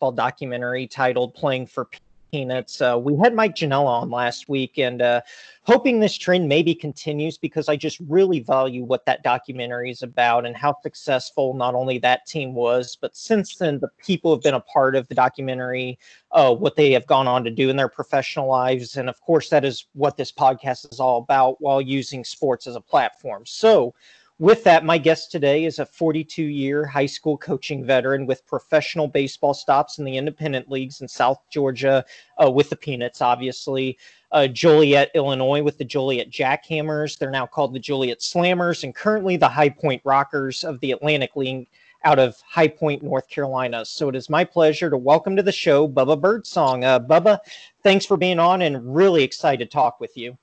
baseball documentary titled Playing for Peanuts. Uh, we had Mike Janella on last week, and uh, hoping this trend maybe continues because I just really value what that documentary is about and how successful not only that team was, but since then the people have been a part of the documentary, uh, what they have gone on to do in their professional lives, and of course that is what this podcast is all about while using sports as a platform. So with that, my guest today is a 42 year high school coaching veteran with professional baseball stops in the independent leagues in South Georgia uh, with the Peanuts, obviously. Uh, Joliet, Illinois, with the Joliet Jackhammers. They're now called the Joliet Slammers, and currently the High Point Rockers of the Atlantic League out of High Point, North Carolina. So it is my pleasure to welcome to the show Bubba Birdsong. Uh, Bubba, thanks for being on and really excited to talk with you.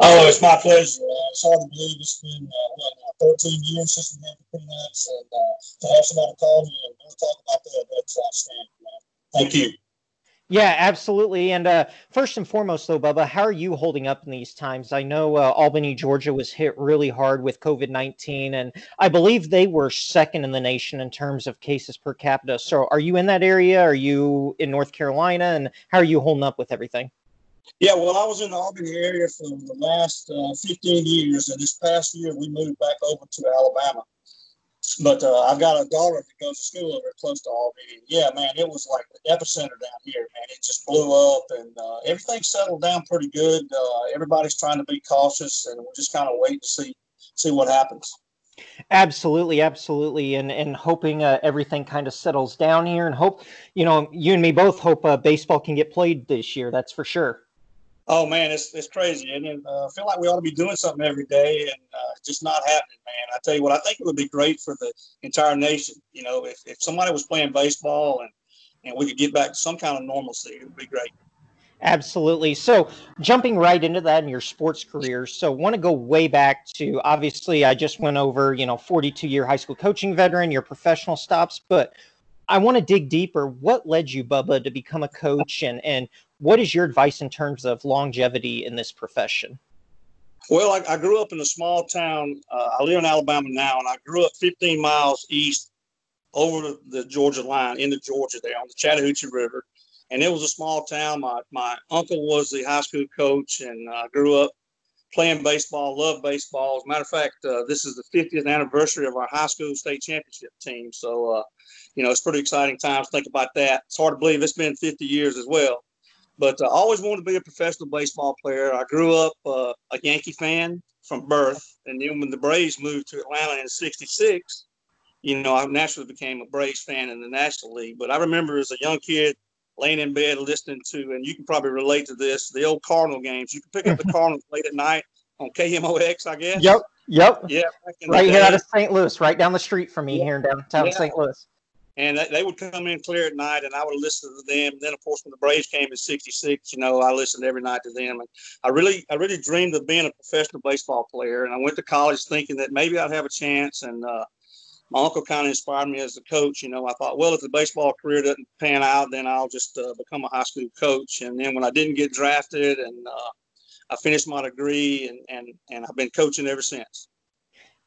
Oh, it's my pleasure. It's hard to believe it's been uh, what, 13 years since we've had the Peanuts, and uh, to have somebody call me and we'll talk about that, that's outstanding. Man. Thank you. Yeah, absolutely. And uh, first and foremost, though, Bubba, how are you holding up in these times? I know uh, Albany, Georgia was hit really hard with COVID 19, and I believe they were second in the nation in terms of cases per capita. So are you in that area? Are you in North Carolina? And how are you holding up with everything? Yeah, well, I was in the Albany area for the last uh, 15 years, and this past year we moved back over to Alabama. But uh, I've got a daughter that goes to school over close to Albany. Yeah, man, it was like the epicenter down here, man. It just blew up, and uh, everything settled down pretty good. Uh, everybody's trying to be cautious, and we're just kind of waiting to see see what happens. Absolutely, absolutely, and and hoping uh, everything kind of settles down here, and hope you know you and me both hope uh, baseball can get played this year. That's for sure. Oh man, it's it's crazy, and uh, I feel like we ought to be doing something every day, and uh, just not happening, man. I tell you what, I think it would be great for the entire nation. You know, if, if somebody was playing baseball and and we could get back to some kind of normalcy, it would be great. Absolutely. So, jumping right into that in your sports career. So, want to go way back to obviously, I just went over, you know, 42 year high school coaching veteran, your professional stops, but I want to dig deeper. What led you, Bubba, to become a coach, and and what is your advice in terms of longevity in this profession? Well, I, I grew up in a small town. Uh, I live in Alabama now, and I grew up 15 miles east over the Georgia line into Georgia there on the Chattahoochee River. And it was a small town. My, my uncle was the high school coach, and I grew up playing baseball, loved baseball. As a matter of fact, uh, this is the 50th anniversary of our high school state championship team. So, uh, you know, it's pretty exciting times. Think about that. It's hard to believe it's been 50 years as well. But I always wanted to be a professional baseball player. I grew up uh, a Yankee fan from birth, and then when the Braves moved to Atlanta in '66, you know, I naturally became a Braves fan in the National League. But I remember as a young kid laying in bed listening to, and you can probably relate to this, the old Cardinal games. You can pick up the Cardinals late at night on KMOX, I guess. Yep. Yep. Yeah. Right here out of St. Louis, right down the street from me yeah. here in downtown yeah. St. Louis and they would come in clear at night, and I would listen to them. And then, of course, when the Braves came in '66, you know, I listened every night to them. And I really, I really dreamed of being a professional baseball player. And I went to college thinking that maybe I'd have a chance. And uh, my uncle kind of inspired me as a coach. You know, I thought, well, if the baseball career doesn't pan out, then I'll just uh, become a high school coach. And then when I didn't get drafted, and uh, I finished my degree, and and and I've been coaching ever since.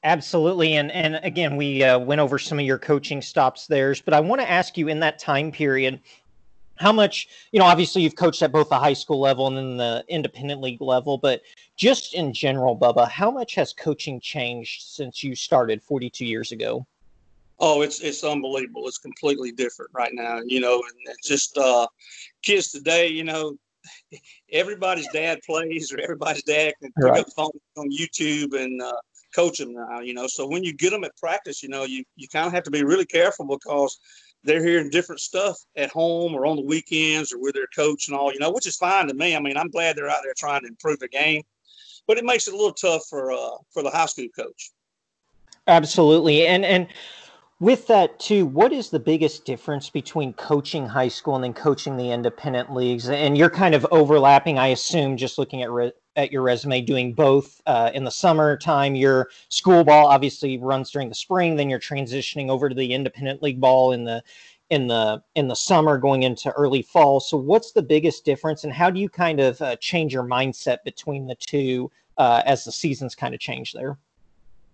Absolutely, and and again, we uh, went over some of your coaching stops there, but I want to ask you in that time period, how much you know? Obviously, you've coached at both the high school level and then the independent league level, but just in general, Bubba, how much has coaching changed since you started 42 years ago? Oh, it's it's unbelievable. It's completely different right now. You know, and just uh, kids today, you know, everybody's dad plays or everybody's dad can pick right. up phone on YouTube and uh, coach them now, you know. So when you get them at practice, you know, you, you kind of have to be really careful because they're hearing different stuff at home or on the weekends or with their coach and all, you know, which is fine to me. I mean, I'm glad they're out there trying to improve the game, but it makes it a little tough for uh, for the high school coach. Absolutely, and and with that too, what is the biggest difference between coaching high school and then coaching the independent leagues? And you're kind of overlapping, I assume, just looking at re- at your resume, doing both uh, in the summertime. Your school ball obviously runs during the spring, then you're transitioning over to the independent league ball in the in the in the summer, going into early fall. So, what's the biggest difference, and how do you kind of uh, change your mindset between the two uh, as the seasons kind of change there?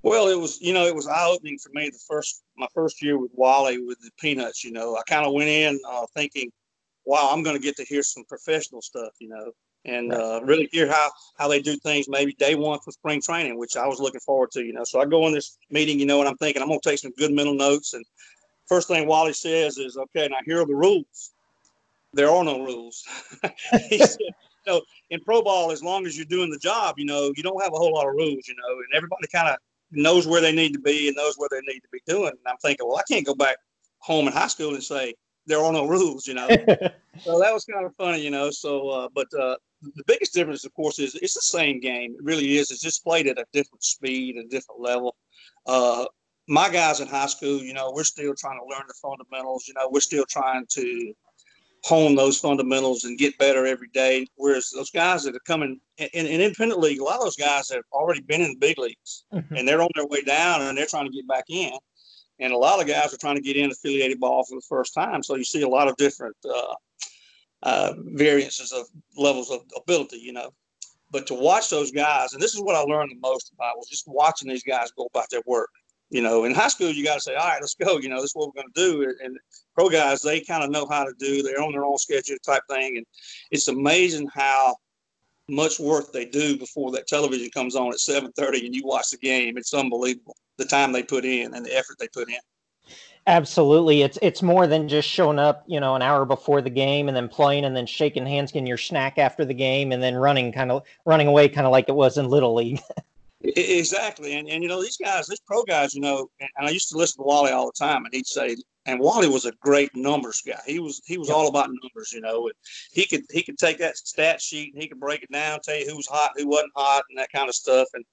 Well, it was, you know, it was eye opening for me the first, my first year with Wally with the Peanuts. You know, I kind of went in uh, thinking, wow, I'm going to get to hear some professional stuff, you know, and right. uh, really hear how how they do things maybe day one for spring training, which I was looking forward to, you know. So I go in this meeting, you know, and I'm thinking I'm going to take some good mental notes. And first thing Wally says is, okay, now here are the rules. There are no rules. he said, you know, in pro ball, as long as you're doing the job, you know, you don't have a whole lot of rules, you know, and everybody kind of knows where they need to be and knows what they need to be doing. And I'm thinking, well, I can't go back home in high school and say there are no rules, you know. so that was kind of funny, you know. So, uh, but uh, the biggest difference, of course, is it's the same game. It really is. It's just played at a different speed, a different level. Uh, my guys in high school, you know, we're still trying to learn the fundamentals. You know, we're still trying to hone those fundamentals and get better every day. Whereas those guys that are coming in, in independent league, a lot of those guys have already been in the big leagues mm-hmm. and they're on their way down and they're trying to get back in. And a lot of guys are trying to get in affiliated ball for the first time. So you see a lot of different uh, uh, variances of levels of ability, you know. But to watch those guys, and this is what I learned the most about was just watching these guys go about their work. You know, in high school, you got to say, all right, let's go. You know, this is what we're going to do. And pro guys, they kind of know how to do. They're on their own schedule type thing. And it's amazing how much work they do before that television comes on at 7.30 and you watch the game. It's unbelievable, the time they put in and the effort they put in. Absolutely. It's it's more than just showing up, you know, an hour before the game and then playing and then shaking hands, getting your snack after the game and then running kind of running away kind of like it was in Little League. Exactly, and and you know these guys, these pro guys, you know, and I used to listen to Wally all the time, and he'd say, and Wally was a great numbers guy. He was he was all about numbers, you know, and he could he could take that stat sheet and he could break it down, tell you who was hot, who wasn't hot, and that kind of stuff. And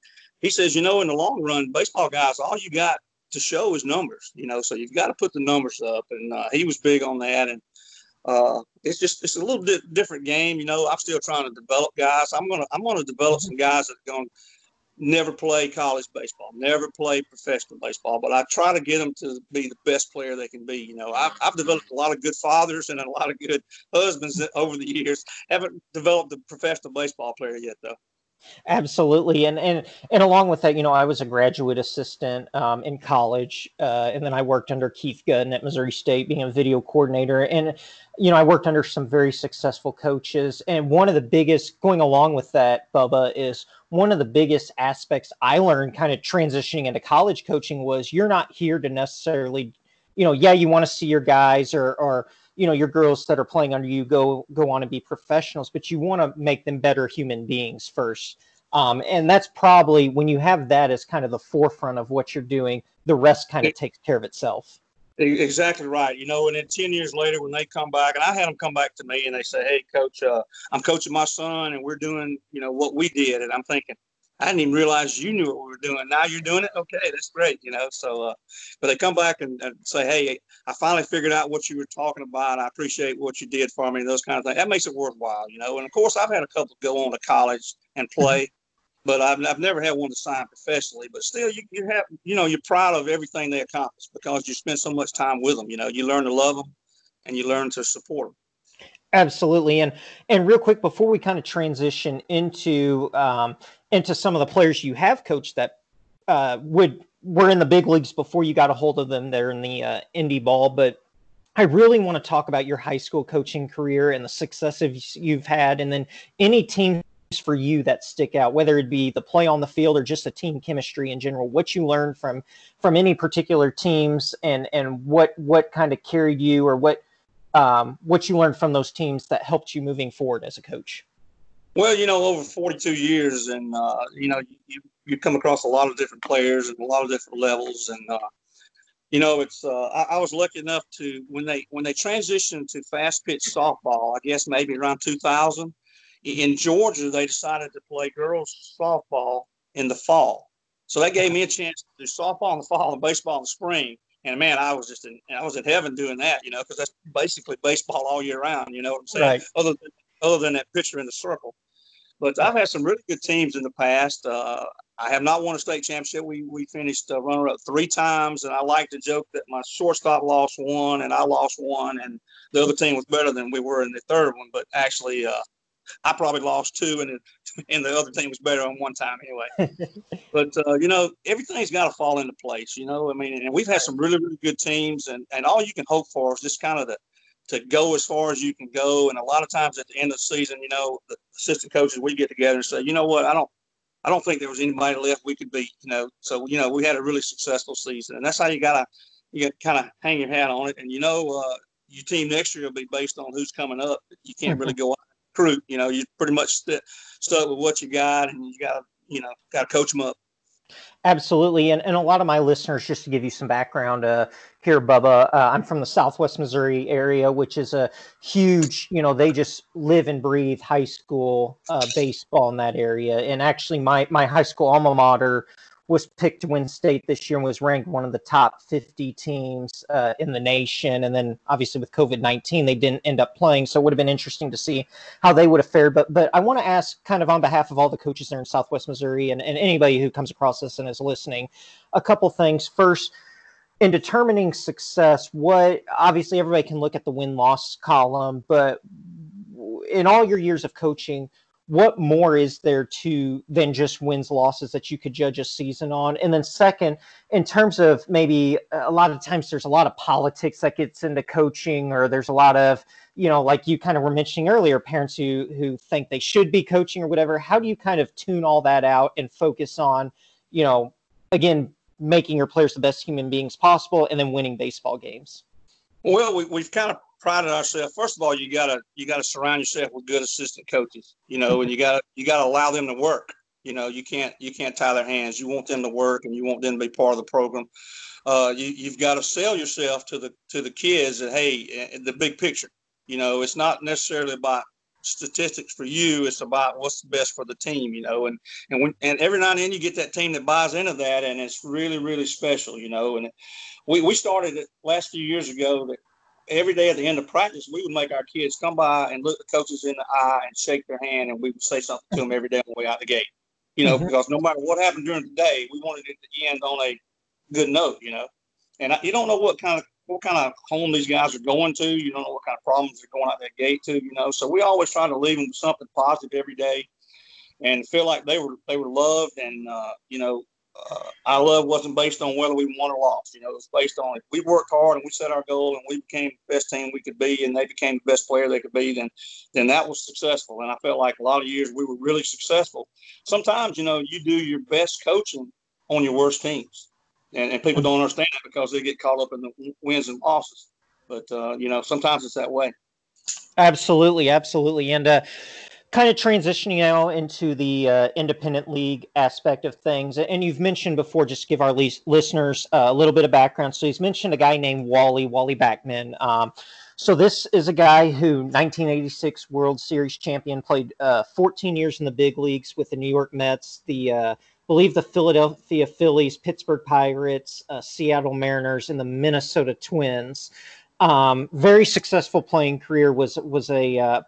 he says, you know, in the long run, baseball guys, all you got to show is numbers, you know, so you've got to put the numbers up, and uh, he was big on that, and. Uh, it's just it's a little bit different game, you know. I'm still trying to develop guys. I'm gonna I'm gonna develop some guys that are going never play college baseball, never play professional baseball, but I try to get them to be the best player they can be. You know, I've, I've developed a lot of good fathers and a lot of good husbands over the years. Haven't developed a professional baseball player yet, though. Absolutely, and and and along with that, you know, I was a graduate assistant um, in college, uh, and then I worked under Keith Guttin at Missouri State, being a video coordinator, and you know, I worked under some very successful coaches. And one of the biggest, going along with that, Bubba, is one of the biggest aspects I learned kind of transitioning into college coaching was you're not here to necessarily, you know, yeah, you want to see your guys or, or, you know, your girls that are playing under you go, go on and be professionals, but you want to make them better human beings first. Um, and that's probably when you have that as kind of the forefront of what you're doing, the rest kind of takes care of itself. Exactly right. You know, and then 10 years later, when they come back, and I had them come back to me and they say, Hey, coach, uh, I'm coaching my son and we're doing, you know, what we did. And I'm thinking, I didn't even realize you knew what we were doing. Now you're doing it. Okay, that's great. You know, so, uh, but they come back and, and, say, Hey, I finally figured out what you were talking about. I appreciate what you did for me, those kind of things. That makes it worthwhile, you know. And of course, I've had a couple go on to college and play but I've, I've never had one to sign professionally. But still, you, you have you know you're proud of everything they accomplish because you spend so much time with them. You know, you learn to love them, and you learn to support them. Absolutely, and and real quick before we kind of transition into um, into some of the players you have coached that uh, would were in the big leagues before you got a hold of them. They're in the uh, indie ball, but I really want to talk about your high school coaching career and the successes you've had, and then any teams for you that stick out, whether it be the play on the field or just the team chemistry in general? What you learned from from any particular teams, and and what what kind of carried you, or what um, what you learned from those teams that helped you moving forward as a coach? Well, you know, over 42 years, and uh, you know, you you come across a lot of different players and a lot of different levels, and uh, you know, it's uh, I, I, was lucky enough to when they when they transitioned to fast pitch softball, I guess maybe around 2000 in Georgia, they decided to play girls softball in the fall. So that gave me a chance to do softball in the fall and baseball in the spring. And man, I was just in, I was in heaven doing that, you know, because that's basically baseball all year round. You know what I'm saying? Right. Other than other than that pitcher in the circle. But I've had some really good teams in the past. Uh, I have not won a state championship. We we finished uh, runner up three times, and I like to joke that my shortstop lost one and I lost one, and the other team was better than we were in the third one. But actually, uh, I probably lost two, and and the other team was better on one time anyway. but uh, you know, everything's got to fall into place. You know, I mean, and we've had some really really good teams, and and all you can hope for is just kind of the to go as far as you can go. And a lot of times at the end of the season, you know, the assistant coaches we get together and say, you know what, I don't I don't think there was anybody left we could beat. You know, so you know we had a really successful season, and that's how you gotta you gotta kind of hang your hat on it. And you know, uh, your team next year will be based on who's coming up. You can't really go out recruit. You know, you pretty much st- stuck with what you got, and you got to you know got to coach them up. Absolutely. And, and a lot of my listeners, just to give you some background uh, here, Bubba, uh, I'm from the Southwest Missouri area, which is a huge, you know, they just live and breathe high school uh, baseball in that area. And actually, my, my high school alma mater was picked to win state this year and was ranked one of the top 50 teams uh, in the nation. And then obviously with COVID 19, they didn't end up playing. So it would have been interesting to see how they would have fared. But but I want to ask, kind of on behalf of all the coaches there in Southwest Missouri and, and anybody who comes across this and is listening, a couple things. First, in determining success, what obviously everybody can look at the win loss column, but in all your years of coaching, what more is there to than just wins losses that you could judge a season on? And then second in terms of maybe uh, a lot of times there's a lot of politics that gets into coaching or there's a lot of you know like you kind of were mentioning earlier parents who who think they should be coaching or whatever how do you kind of tune all that out and focus on you know again making your players the best human beings possible and then winning baseball games? Well we, we've kind of prided ourselves. First of all, you gotta you gotta surround yourself with good assistant coaches, you know, and you gotta you gotta allow them to work. You know, you can't you can't tie their hands. You want them to work, and you want them to be part of the program. Uh, you you've got to sell yourself to the to the kids that hey, the big picture. You know, it's not necessarily about statistics for you. It's about what's best for the team, you know. And and when and every now and then you get that team that buys into that, and it's really really special, you know. And we we started it last few years ago that every day at the end of practice, we would make our kids come by and look the coaches in the eye and shake their hand, and we would say something to them every day on the way out the gate. You know, mm-hmm. because no matter what happened during the day, we wanted it to end on a good note. You know, and I, you don't know what kind of what kind of home these guys are going to. You don't know what kind of problems they're going out that gate to. You know, so we always try to leave them with something positive every day, and feel like they were they were loved and uh, you know uh, our love wasn't based on whether we won or lost. You know, it was based on if we worked hard and we set our goal and we became the best team we could be and they became the best player they could be, then then that was successful. And I felt like a lot of years we were really successful. Sometimes, you know, you do your best coaching on your worst teams. And, and people don't understand that because they get caught up in the wins and losses. But, uh, you know, sometimes it's that way. Absolutely. Absolutely. And, uh, kind of transitioning now into the uh, independent league aspect of things and you've mentioned before just give our listeners uh, a little bit of background. So he's mentioned a guy named wally wally backman. Um, so this is a guy who 1986 world series champion played uh, 14 years in the big leagues with the new york mets the uh, believe the philadelphia phillies pittsburgh pirates uh, seattle mariners and the minnesota twins. Um, very successful playing career was was a uh,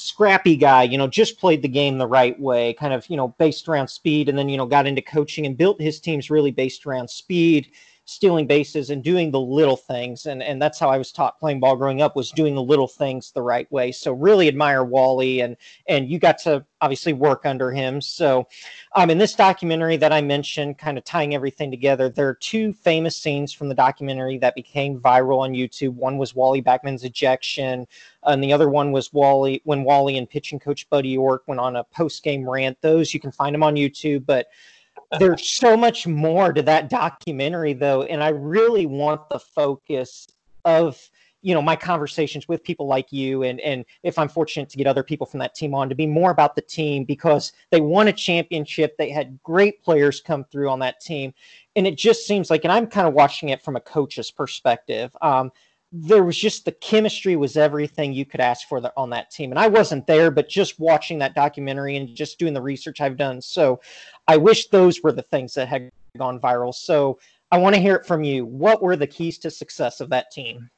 scrappy guy, you know, just played the game the right way, kind of, you know, based around speed, and then, you know, got into coaching and built his teams really based around speed, stealing bases and doing the little things. And and that's how I was taught playing ball growing up was doing the little things the right way. So really admire Wally and and you got to obviously work under him. So um, in this documentary that I mentioned, kind of tying everything together, there are two famous scenes from the documentary that became viral on YouTube. One was Wally Backman's ejection, and the other one was Wally when Wally and pitching coach Buddy York went on a post game rant. Those you can find them on YouTube, but there's so much more to that documentary though and i really want the focus of you know my conversations with people like you and and if i'm fortunate to get other people from that team on to be more about the team because they won a championship they had great players come through on that team and it just seems like and i'm kind of watching it from a coach's perspective um, there was just the chemistry was everything you could ask for on that team. And I wasn't there, but just watching that documentary and just doing the research I've done. So I wish those were the things that had gone viral. So I want to hear it from you. What were the keys to success of that team?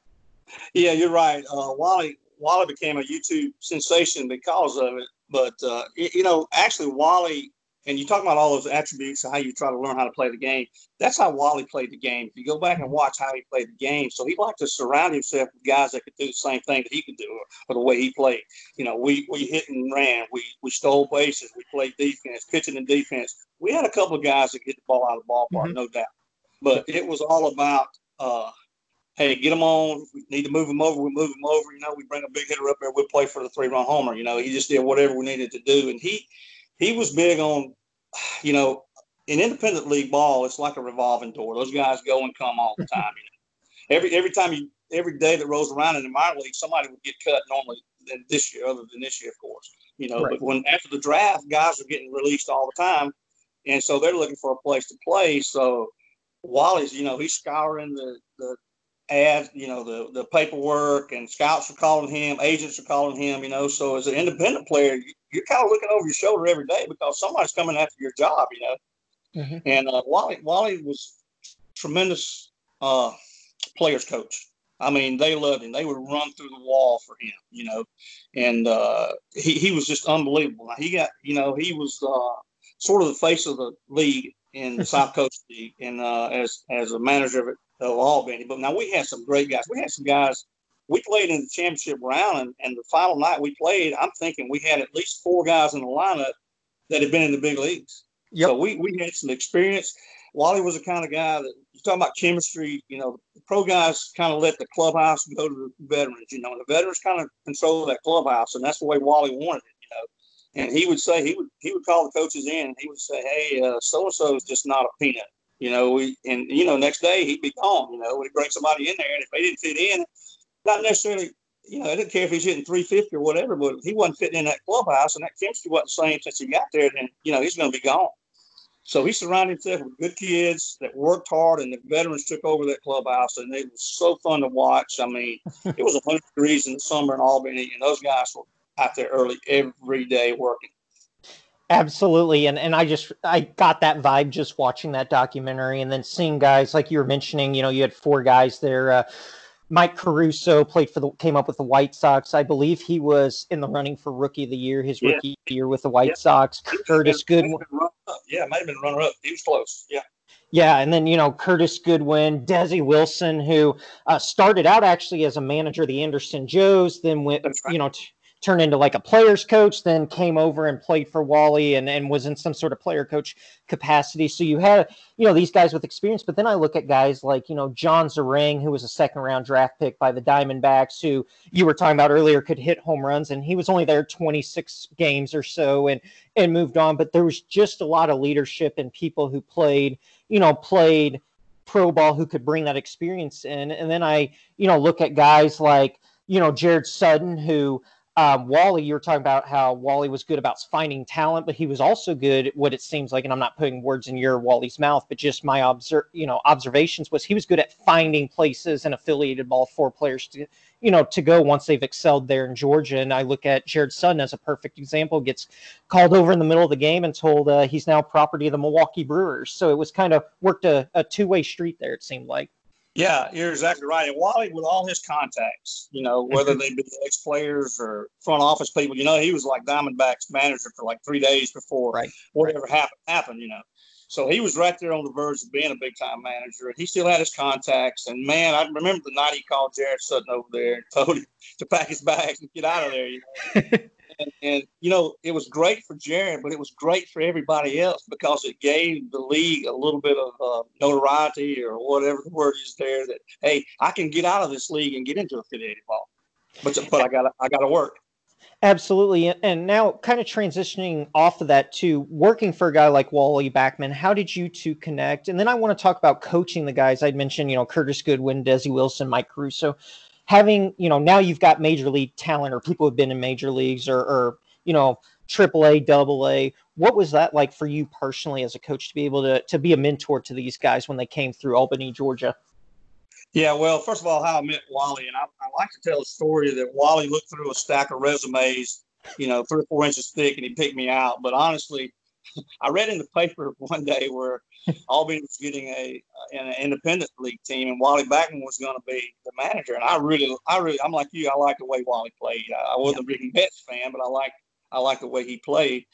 Yeah, you're right. Uh, Wally Wally became a YouTube sensation because of it. But uh, you know, actually, Wally and you talk about all those attributes and how you try to learn how to play the game. That's how Wally played the game. If you go back and watch how he played the game, so he liked to surround himself with guys that could do the same thing that he could do, or, or the way he played. You know, we we hit and ran, we we stole bases, we played defense, pitching and defense. We had a couple of guys that get the ball out of the ballpark, mm-hmm. no doubt, but it was all about. uh hey, get them on. We need to move them over. We move them over. You know, we bring a big hitter up there. We'll play for the three run homer. You know, he just did whatever we needed to do. And he, he was big on, you know, in independent league ball, it's like a revolving door. Those guys go and come all the time. You know, every every time you every day that rolls around in the minor league, somebody would get cut normally this year, other than this year, of course. You know, right. but when after the draft, guys are getting released all the time, and so they're looking for a place to play. So Wally's, you know, he's scouring the the ads, you know, the the paperwork, and scouts are calling him, agents are calling him, you know. So as an independent player, you're kind of looking over your shoulder every day because somebody's coming after your job, you know. Mm-hmm. And uh, Wally Wally was tremendous uh, players coach. I mean, they loved him. They would run through the wall for him, you know, and uh, he he was just unbelievable. He got, you know, he was uh, sort of the face of the league in the South Coast League, and uh, as as a manager of it of Albany. But now we had some great guys. We had some guys we played in the championship round, and, and the final night we played, I'm thinking we had at least four guys in the lineup that had been in the big leagues. Yep. So we, we had some experience. Wally was the kind of guy that you talk about chemistry. You know, the pro guys kind of let the clubhouse go to the veterans. You know, the veterans kind of control that clubhouse, and that's the way Wally wanted it. You know, and he would say he would he would call the coaches in, and he would say, "Hey, so and so is just not a peanut." You know, we and you know next day he'd be gone. You know, we'd bring somebody in there, and if they didn't fit in, not necessarily, you know, I didn't care if he's hitting 350 or whatever, but he wasn't fitting in that clubhouse and that chemistry wasn't the same since he got there, then, you know, he's going to be gone. So he surrounded himself with good kids that worked hard, and the veterans took over that clubhouse, and it was so fun to watch. I mean, it was 100 degrees in the summer in Albany, and those guys were out there early every day working. Absolutely, and and I just I got that vibe just watching that documentary, and then seeing guys like you were mentioning. You know, you had four guys there. Uh, Mike Caruso played for the came up with the White Sox. I believe he was in the running for Rookie of the Year, his yeah. rookie year with the White yeah. Sox. Curtis Goodwin. Yeah, might have been runner up. He was close. Yeah. Yeah, and then you know Curtis Goodwin, Desi Wilson, who uh, started out actually as a manager of the Anderson Joes, then went right. you know t- turned into like a player's coach, then came over and played for Wally and, and was in some sort of player coach capacity. So you had, you know, these guys with experience. But then I look at guys like, you know, John Zeringue, who was a second round draft pick by the Diamondbacks, who you were talking about earlier could hit home runs. And he was only there 26 games or so and, and moved on. But there was just a lot of leadership and people who played, you know, played pro ball who could bring that experience in. And then I, you know, look at guys like, you know, Jared Sutton, who um, Wally, you were talking about how Wally was good about finding talent, but he was also good. at What it seems like, and I'm not putting words in your Wally's mouth, but just my observe, you know, observations was he was good at finding places and affiliated ball for players to, you know, to go once they've excelled there in Georgia. And I look at Jared Sutton as a perfect example. Gets called over in the middle of the game and told uh, he's now property of the Milwaukee Brewers. So it was kind of worked a, a two way street there. It seemed like. Yeah, you're exactly right. And Wally, with all his contacts, you know, whether mm-hmm. they be ex players or front office people, you know, he was like Diamondbacks manager for like three days before right. whatever happened happened, you know. So he was right there on the verge of being a big time manager, and he still had his contacts. And man, I remember the night he called Jared Sutton over there and told him to pack his bags and get out of there. You know? and, and, you know it was great for Jared, but it was great for everybody else because it gave the league a little bit of uh, notoriety or whatever the word is there. That hey, I can get out of this league and get into affiliated ball, but but I got I got to work. Absolutely. And now, kind of transitioning off of that to working for a guy like Wally Backman, how did you two connect? And then I want to talk about coaching the guys. I'd mentioned, you know, Curtis Goodwin, Desi Wilson, Mike Caruso having you know now you've got major league talent or people who've been in major leagues or, or you know triple A, double A. What was that like for you personally as a coach to be able to to be a mentor to these guys when they came through Albany, Georgia? Yeah, well, first of all, how I met Wally, and I, I like to tell a story that Wally looked through a stack of resumes, you know, three or four inches thick, and he picked me out. But honestly, I read in the paper one day where Albany was getting a an independent league team, and Wally Backman was going to be the manager. And I really, I really, I'm like you. I like the way Wally played. I, I wasn't yeah. a big Mets fan, but I like I like the way he played.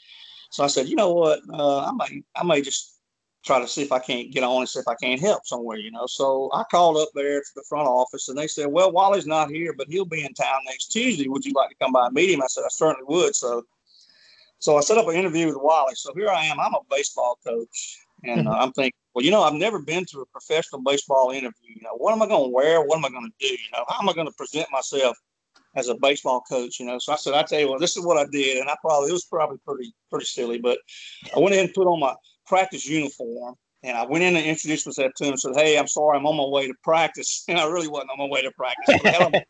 So I said, you know what, uh, I may I may just try to see if I can't get on and see if I can't help somewhere, you know. So I called up there to the front office and they said, Well, Wally's not here, but he'll be in town next Tuesday. Would you like to come by and meet him? I said, I certainly would. So so I set up an interview with Wally. So here I am. I'm a baseball coach. And uh, I'm thinking, well, you know, I've never been to a professional baseball interview. You know, what am I going to wear? What am I going to do? You know, how am I going to present myself as a baseball coach? You know, so I said, I tell you what, this is what I did, and I probably it was probably pretty pretty silly, but I went in and put on my practice uniform, and I went in and introduced myself to him said, Hey, I'm sorry, I'm on my way to practice. And I really wasn't on my way to practice.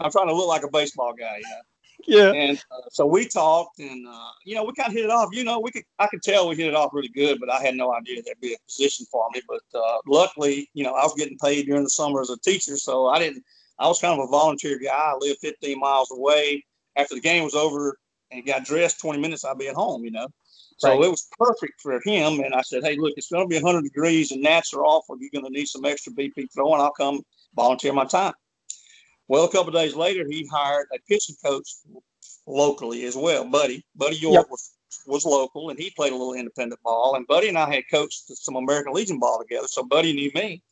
I'm trying to look like a baseball guy, you know yeah. And uh, so we talked, and uh, you know, we kind of hit it off. You know, we could I could tell we hit it off really good, but I had no idea there'd be a position for me. But uh, luckily, you know, I was getting paid during the summer as a teacher, so I didn't. I was kind of a volunteer guy. I lived 15 miles away. After the game was over and got dressed, 20 minutes, I'd be at home. You know. So right. it was perfect for him. And I said, hey, look, it's going to be 100 degrees and gnats are off. You're going to need some extra BP throwing. I'll come volunteer my time. Well, a couple days later, he hired a pitching coach locally as well. Buddy, Buddy York yep. was was local, and he played a little independent ball. And Buddy and I had coached some American Legion ball together, so Buddy knew me.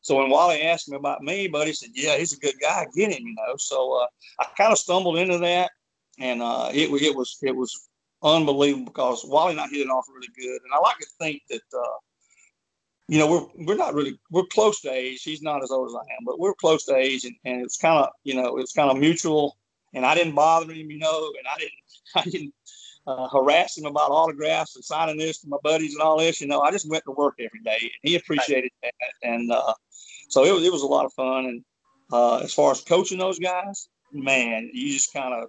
So when Wally asked me about me, Buddy said, "Yeah, he's a good guy. Get him," you know. So uh, I kind of stumbled into that, and uh, it it was it was unbelievable because Wally and I hit it off really good. And I like to think that uh, you know, we're we're not really we're close to age. He's not as old as I am, but we're close to age, and, and it's kind of you know it's kind of mutual. And I didn't bother him, you know, and I didn't I didn't uh, harass him about autographs and signing this to my buddies and all this. You know, I just went to work every day, and he appreciated that. And uh, so it was it was a lot of fun. And uh, as far as coaching those guys, man, you just kind of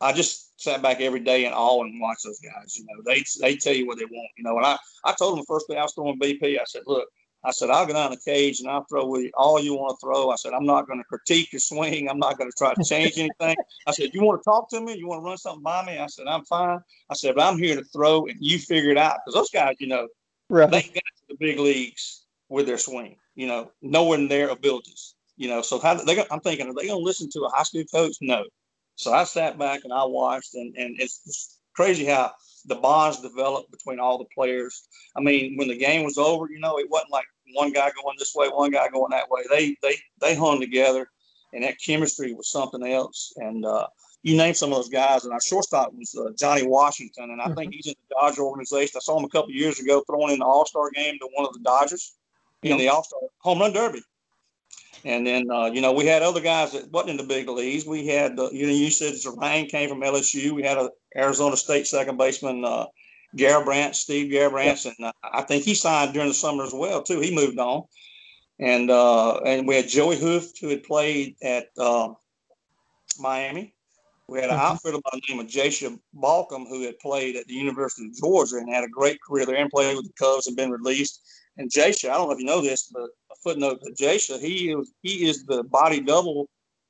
I just sat back every day in awe and watched those guys. You know, they they tell you what they want. You know, and I I told them the first day I was throwing BP, I said, look, I said I'll go down the cage and I'll throw with you all you want to throw. I said I'm not going to critique your swing. I'm not going to try to change anything. I said you want to talk to me, you want to run something by me. I said I'm fine. I said but I'm here to throw and you figure it out because those guys, you know, right. they got to the big leagues with their swing. You know, knowing their abilities. You know, so how they? I'm thinking, are they going to listen to a high school coach? No. So I sat back and I watched, and, and it's, crazy how the bonds developed between all the players. I mean, when the game was over, you know, it wasn't like one guy going this way, one guy going that way. They they they hung together, and that chemistry was something else. And uh, you named some of those guys, and our shortstop was uh, Johnny Washington, and I think mm-hmm. he's in the Dodger organization. I saw him a couple years ago throwing in the All Star game to one of the Dodgers in the All Star Home Run Derby. And then, uh, you know, we had other guys that wasn't in the big leagues. We had, uh, you know, you said Zeringue came from LSU. We had a Arizona State second baseman, uh, Garrabrants, Steve Garrabrants, and uh, I think he signed during the summer as well too. He moved on, and uh, and we had Joey Hooft who had played at uh, Miami. We had an mm-hmm. outfielder by the name of Jasha Balcom who had played at the University of Georgia and had a great career there and played with the Cubs and been released. And Jasha, I don't know if you know this, but footnote to Jasha, he is he is the body double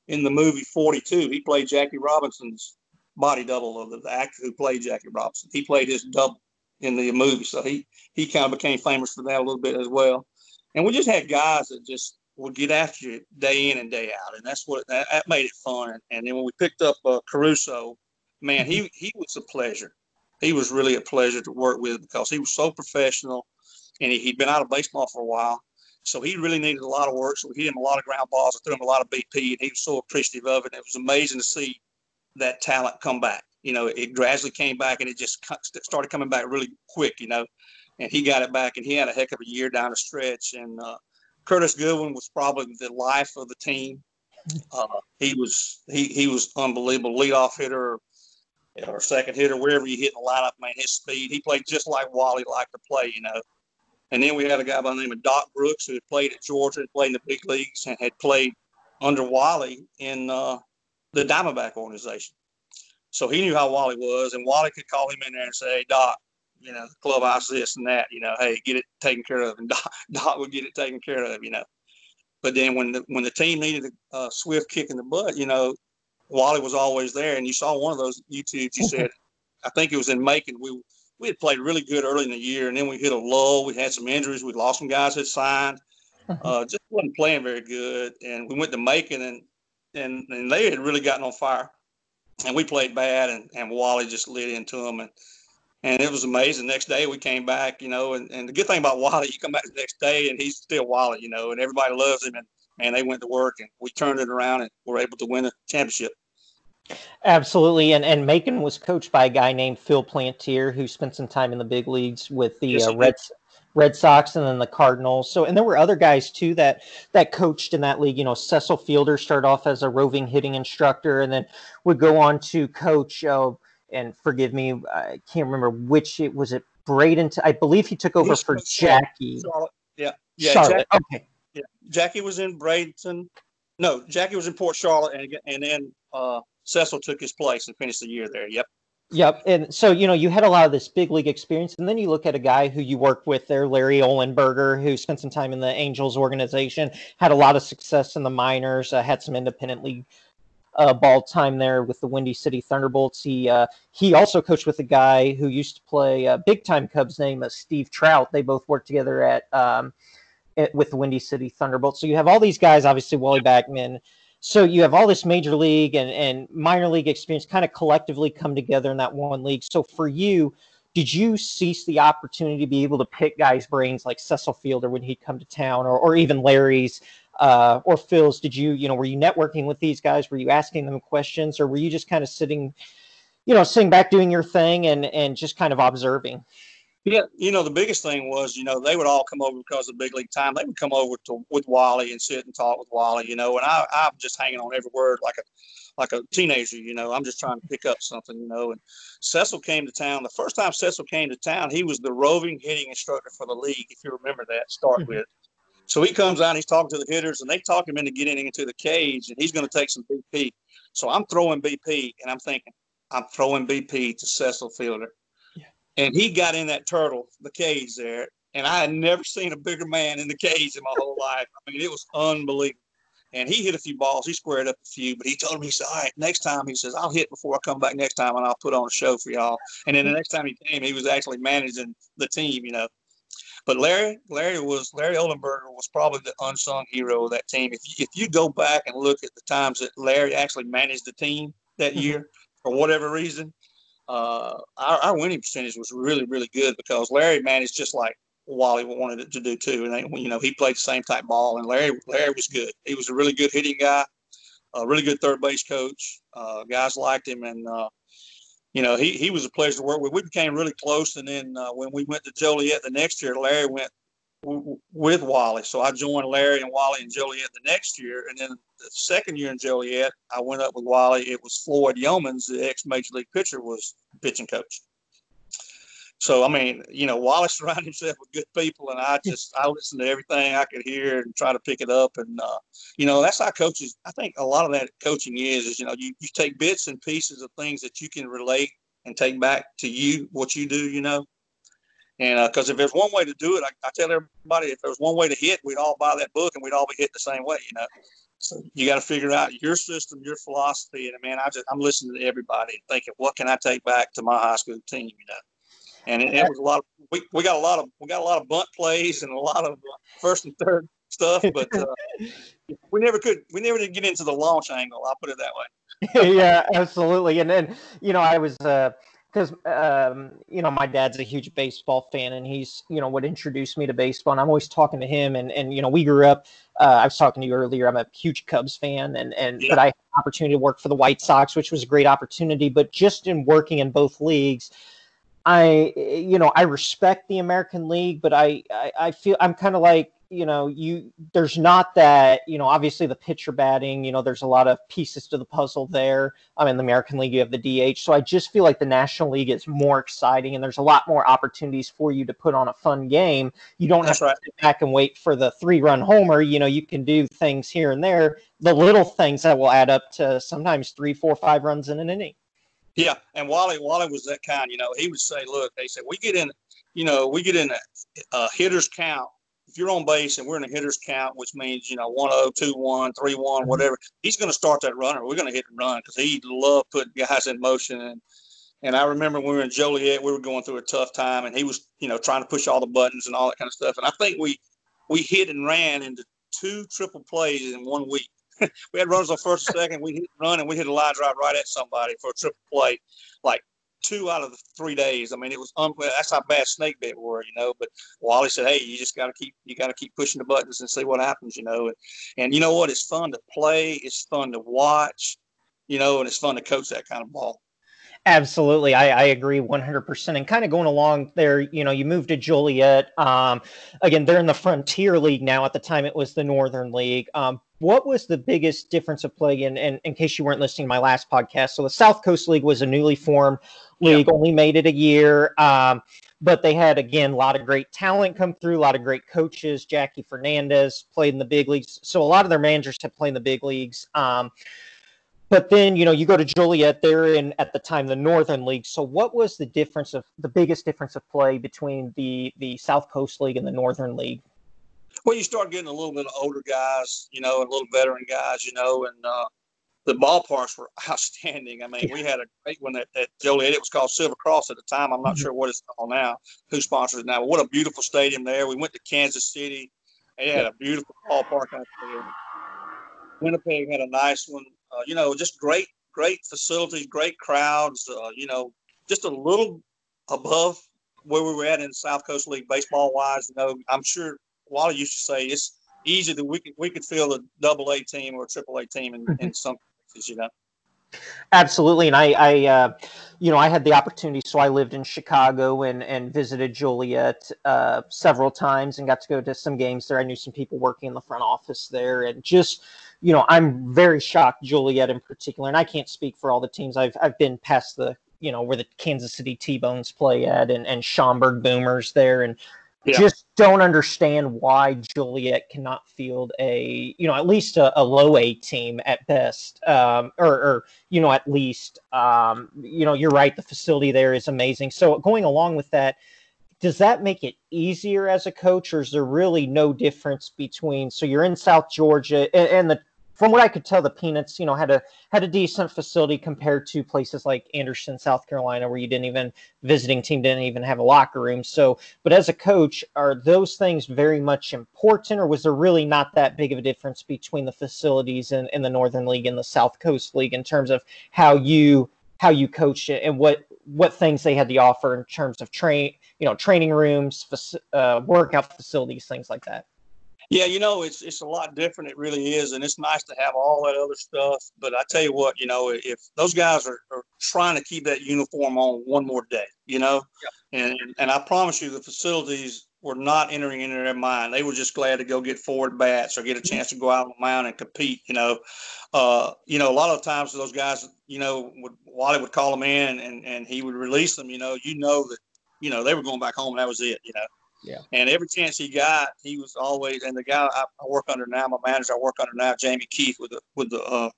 in the movie 42. He played Jackie Robinson's body double of the, the actor who played Jackie Robinson. He played his double in the movie, so he he kind of became famous for that a little bit as well. And we just had guys that just would get after you day in and day out, and that's what that, that made it fun. And then when we picked up uh, Caruso, man, he he was a pleasure. He was really a pleasure to work with because he was so professional and he, had been out of baseball for a while. So he really needed a lot of work. So we hit him a lot of ground balls. I threw him a lot of BP, and he was so appreciative of it. And it was amazing to see that talent come back. You know, it gradually came back, and it just started coming back really quick. You know, and he got it back, and he had a heck of a year down the stretch. And uh, Curtis Goodwin was probably the life of the team. Uh, he was he he was unbelievable leadoff hitter or second hitter, wherever you hit in the lineup. Man, his speed. He played just like Wally liked to play. You know, and then we had a guy by the name of Doc Brooks who had played at Georgia and played in the big leagues and had played under Wally in uh, the Diamondback organization. So he knew how Wally was, and Wally could call him in there and say, hey, Doc, you know, the clubhouse this and that, you know, hey, get it taken care of. And Doc, Doc would get it taken care of, you know. But then when the when the team needed a, swift kick in the butt, you know, Wally was always there. And you saw one of those YouTubes. You said, I think it was in Macon. We we had played really good early in the year, and then we hit a lull. We had some injuries. We lost some guys that signed. Uh, just wasn't playing very good, and we went to Macon, and and and they had really gotten on fire, and we played bad, and and Wally just lit into them, and and it was amazing. Next day we came back, you know, and, and the good thing about Wally, you come back the next day and he's still Wally, you know, and everybody loves him. And man, they went to work and we turned it around and were able to win a championship. Absolutely, and and Macon was coached by a guy named Phil Plantier, who spent some time in the big leagues with the yes, uh, Reds. Red Sox and then the Cardinals. So, and there were other guys too that that coached in that league. You know, Cecil Fielder started off as a roving hitting instructor, and then would go on to coach. Uh, and forgive me, I can't remember which it was. It Braden. I believe he took over for Jackie. Charlotte. Yeah, yeah. Charlotte. Jackie, okay. Yeah, Jackie was in Bradenton. No, Jackie was in Port Charlotte, and and then uh, Cecil took his place and finished the year there. Yep. Yep. And so, you know, you had a lot of this big league experience. And then you look at a guy who you worked with there, Larry Olenberger, who spent some time in the Angels organization, had a lot of success in the minors, uh, had some independent league uh, ball time there with the Windy City Thunderbolts. He uh, he also coached with a guy who used to play uh, big time Cubs name, uh, Steve Trout. They both worked together at, um, at with the Windy City Thunderbolts. So you have all these guys, obviously Wally Backman, so you have all this major league and, and minor league experience kind of collectively come together in that one league. So for you, did you cease the opportunity to be able to pick guys' brains like Cecil Fielder when he'd come to town or, or even Larry's uh, or Phil's? Did you, you know, were you networking with these guys? Were you asking them questions or were you just kind of sitting, you know, sitting back doing your thing and, and just kind of observing? Yeah, you know the biggest thing was you know they would all come over because of big league time. They would come over to with Wally and sit and talk with Wally, you know, and I I'm just hanging on every word like a like a teenager, you know. I'm just trying to pick up something, you know. And Cecil came to town. The first time Cecil came to town, he was the roving hitting instructor for the league, if you remember that. Start mm-hmm. with. So he comes out, he's talking to the hitters, and they talk him into getting into the cage, and he's going to take some BP. So I'm throwing BP, and I'm thinking, I'm throwing BP to Cecil Fielder and he got in that turtle, the cage there, and I had never seen a bigger man in the cage in my whole life. I mean, it was unbelievable. And he hit a few balls. He squared up a few, but he told me, he said, all right, next time, he says, I'll hit before I come back next time and I'll put on a show for y'all. And then the next time he came, he was actually managing the team, you know. But Larry, Larry was Larry Olenberger was probably the unsung hero of that team. If you, if you go back and look at the times that Larry actually managed the team that mm-hmm. year, for whatever reason, uh, our, our, winning percentage was really, really good because Larry managed just like Wally wanted it to do too. And they, you know, he played the same type ball, and Larry, Larry was good. He was a really good hitting guy, a really good third base coach. Uh, guys liked him, and uh, you know, he he was a pleasure to work with. We became really close, and then uh, when we went to Joliet the next year, Larry went with Wally. So I joined Larry and Wally and Joliet the next year, and then the second year in Joliet, I went up with Wally. It was Floyd Youmans, the ex major league pitcher, was pitching coach. So I mean, you know, Wally surrounded himself with good people, and I just I listened to everything I could hear and try to pick it up. And uh, you know, that's how coaches. I think a lot of that coaching is is you know you you take bits and pieces of things that you can relate and take back to you what you do. You know, and because uh, if there's one way to do it, I, I, tell everybody if there's one way to hit, we'd all buy that book and we'd all be hit the same way, you know. So you got to figure out your system, your philosophy, and man, I just I'm listening to everybody and thinking, what can I take back to my high school team, you know? And it, it was a lot of we, we got a lot of we got a lot of bunt plays and a lot of uh, first and third stuff, but uh, we never could we never did get into the launch angle. I'll put it that way. yeah, absolutely. And then you know I was. Uh, because um, you know my dad's a huge baseball fan and he's you know would introduce me to baseball and i'm always talking to him and and you know we grew up uh, i was talking to you earlier i'm a huge cubs fan and and yeah. but i had an opportunity to work for the white sox which was a great opportunity but just in working in both leagues i you know i respect the american league but i i, I feel i'm kind of like you know, you there's not that, you know, obviously the pitcher batting, you know, there's a lot of pieces to the puzzle there. I mean, the American League, you have the DH. So I just feel like the National League is more exciting and there's a lot more opportunities for you to put on a fun game. You don't That's have right. to sit back and wait for the three run homer. You know, you can do things here and there, the little things that will add up to sometimes three, four, five runs in an inning. Yeah, and Wally Wally was that kind. You know, he would say, "Look," they said, "We get in, you know, we get in a, a hitter's count if you're on base and we're in a hitter's count, which means, you know, 1 0, 2 1, 3 1, mm-hmm. whatever, he's going to start that runner. We're going to hit and run because he loved putting guys in motion. And, and I remember when we were in Joliet, we were going through a tough time and he was, you know, trying to push all the buttons and all that kind of stuff. And I think we, we hit and ran into two triple plays in one week. we had runners on first and second. We hit run and we hit a line drive right at somebody for a triple play. Like two out of the three days. I mean, it was un- that's how bad snake bit were, you know. But Wally said, "Hey, you just got to keep you got to keep pushing the buttons and see what happens, you know." And, and you know what? It's fun to play. It's fun to watch, you know, and it's fun to coach that kind of ball. Absolutely. I, I agree 100%. And kind of going along there, you know, you moved to Joliet. Um, again, they're in the Frontier League now. At the time, it was the Northern League. Um, what was the biggest difference of play? And, and in case you weren't listening to my last podcast, so the South Coast League was a newly formed league, yep. only made it a year. Um, but they had, again, a lot of great talent come through, a lot of great coaches. Jackie Fernandez played in the big leagues. So a lot of their managers had played in the big leagues. Um, but then you know you go to Joliet, They're in at the time the Northern League. So what was the difference of the biggest difference of play between the the South Coast League and the Northern League? Well, you start getting a little bit of older guys, you know, and a little veteran guys, you know, and uh, the ballparks were outstanding. I mean, we had a great one at, at Joliet. It was called Silver Cross at the time. I'm not mm-hmm. sure what it's called now. Who sponsors it now? But what a beautiful stadium there. We went to Kansas City. They had a beautiful ballpark out there. Winnipeg had a nice one. Uh, you know, just great, great facilities, great crowds. Uh, you know, just a little above where we were at in South Coast League baseball wise. You know, I'm sure Wally used to say it's easy that we could we could field a double A team or a triple A team in, in some cases. You know. Absolutely, and I, I uh, you know, I had the opportunity. So I lived in Chicago and and visited Joliet uh, several times and got to go to some games there. I knew some people working in the front office there, and just you know, I'm very shocked, Joliet in particular, and I can't speak for all the teams. I've I've been past the you know where the Kansas City T-Bones play at, and and Schaumburg Boomers there, and yeah. just don't understand why Joliet cannot field a you know at least a, a low A team at best, um, or, or you know at least um, you know you're right. The facility there is amazing. So going along with that does that make it easier as a coach or is there really no difference between so you're in south georgia and, and, the from what i could tell the peanuts you know had a had a decent facility compared to places like anderson south carolina where you didn't even visiting team didn't even have a locker room so but as a coach are those things very much important or was there really not that big of a difference between the facilities in, in the northern league and the south coast league in terms of how you how you coach it and what what things they had to offer in terms of train, you know, training rooms, uh, workout facilities, things like that. Yeah, you know, it's it's a lot different. It really is, and it's nice to have all that other stuff. But I tell you what, you know, if those guys are, are trying to keep that uniform on one more day, you know, yeah. and and I promise you, the facilities were not entering into their mind. They were just glad to go get forward bats or get a chance to go out on the mound and compete. You know, uh, you know, a lot of times those guys, you know, would Wally would call them in and, and he would release them, you know, you know that, you know, they were going back home and that was it, you know. Yeah. And every chance he got, he was always, and the guy I, work under now, my manager I work under now, Jamie Keith with the, with the uh,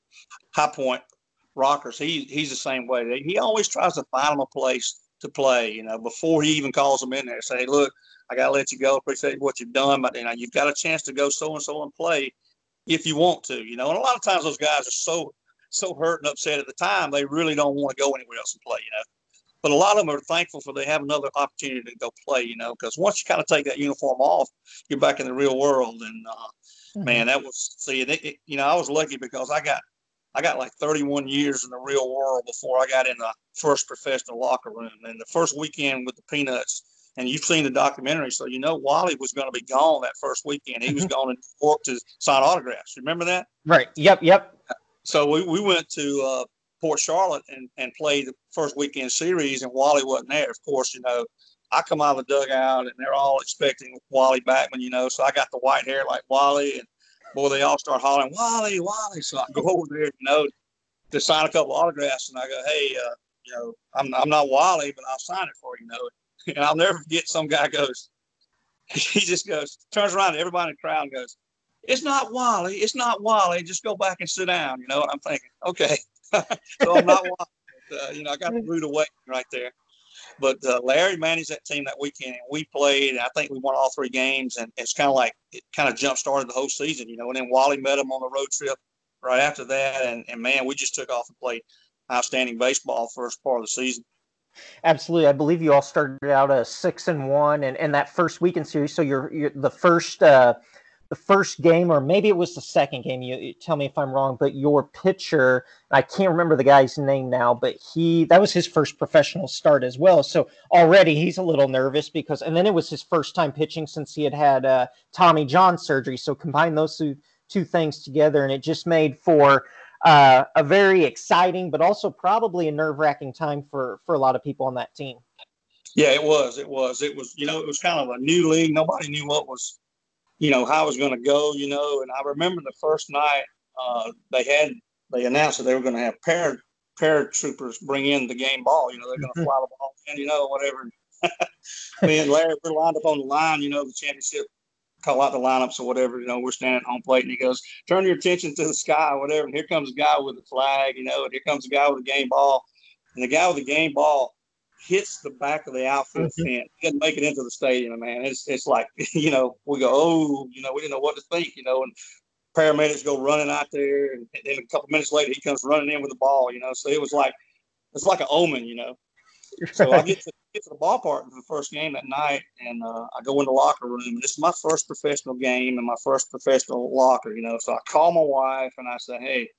High Point Rockers, he, he's the same way. He always tries to find them a place to play, you know, before he even calls them in there. Say, look, I got to let you go. Appreciate what you've done, but you know, you've got a chance to go so and so and play if you want to, you know. And a lot of times those guys are so so hurt and upset at the time, they really don't want to go anywhere else and play, you know. But a lot of them are thankful for they have another opportunity to go play, you know, because once you kind of take that uniform off, you're back in the real world. And uh, mm-hmm. man, that was see, it, it, you know, I was lucky because I got I got like 31 years in the real world before I got in the first professional locker room. And the first weekend with the Peanuts, and you've seen the documentary, so you know Wally was going to be gone that first weekend. He was going to New York to sign autographs. Remember that? Right. Yep. Yep. So we, we went to uh, Port Charlotte and, and played the first weekend series, and Wally wasn't there. Of course, you know, I come out of the dugout, and they're all expecting Wally Backman, you know. So I got the white hair like Wally, and boy, they all start hollering Wally, Wally. So I go over there, you know, to sign a couple autographs, and I go, hey, uh, you know, I'm I'm not Wally, but I'll sign it for you, you know. And I'll never forget. Some guy goes, he just goes, turns around to everybody in the crowd and goes, it's not Wally. It's not Wally. Just go back and sit down. You know I'm thinking? Okay. So I'm not. But, uh, you know, I got the rude awakening right there. But uh, Larry managed that team that weekend, and we played. And I think we won all three games, and it's kind of like it kind of jump started the whole season, you know. And then Wally met him on the road trip right after that, and, and man, we just took off and played outstanding baseball first part of the season. Absolutely, I believe you all started out a six and one, and, and that first weekend series. So you're, you're the first uh, the first game, or maybe it was the second game. You, you, tell me if I'm wrong, but your pitcher, I can't remember the guy's name now, but he that was his first professional start as well. So already he's a little nervous because, and then it was his first time pitching since he had had uh, Tommy John surgery. So combine those two two things together, and it just made for uh, a very exciting, but also probably a nerve wracking time for for a lot of people on that team. Yeah, it was. It was. It was. You know, it was kind of a new league. Nobody knew what was you know, how it was going to go, you know. And I remember the first night uh, they had, they announced that they were going to have para, paratroopers bring in the game ball. You know, they're going to mm-hmm. fly the ball in, you know, whatever. Me and Larry, we're lined up on the line, you know, the championship, call out the lineups or whatever. You know, we're standing at home plate and he goes, turn your attention to the sky or whatever. And here comes a guy with a flag, you know, and here comes a guy with a game ball. And the guy with the game ball hits the back of the outfield mm-hmm. fence. Doesn't make it into the stadium, man. It's it's like you know we go oh you know we didn't know what to think you know and paramedics go running out there and, then a couple minutes later he comes running in with the ball you know so it was like it's like an omen you know. So I get to get to the ballpark for the first game that night, and uh, I go in the locker room. And this is my first professional game and my first professional locker, you know. So I call my wife and I say, "Hey,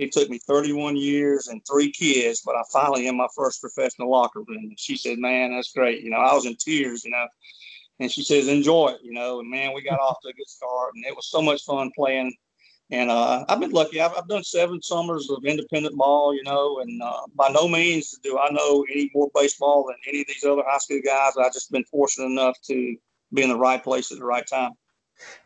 it took me 31 years and three kids, but I finally in my first professional locker room. And she said, "Man, that's great." You know, I was in tears. You know, and she says, "Enjoy it." You know, and man, we got off to a good start, and it was so much fun playing. And uh, I've been lucky. I've, I've, done seven summers of independent ball, you know, and uh, by no means do I know any more baseball than any of these other high school guys. I've just been fortunate enough to be in the right place at the right time.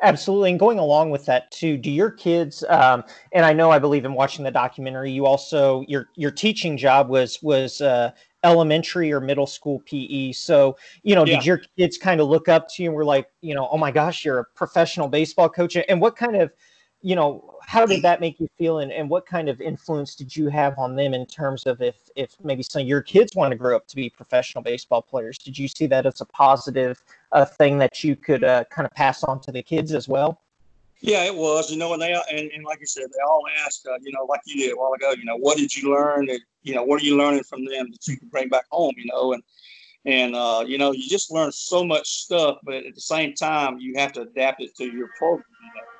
Absolutely. And going along with that too, do your kids um, and I know I believe in watching the documentary, you also your your teaching job was was uh, elementary or middle school PE. So, you know, yeah. did your kids kind of look up to you and were like, you know, oh my gosh, you're a professional baseball coach? And what kind of you know, how did that make you feel, and, and what kind of influence did you have on them in terms of if if maybe some of your kids want to grow up to be professional baseball players? Did you see that as a positive uh, thing that you could uh, kind of pass on to the kids as well? Yeah, it was. You know, and they and, and like you said, they all asked, uh, you know, like you did a while ago. You know, what did you learn? That, you know, what are you learning from them that you can bring back home? You know, and and uh, you know, you just learn so much stuff, but at the same time, you have to adapt it to your program. You know?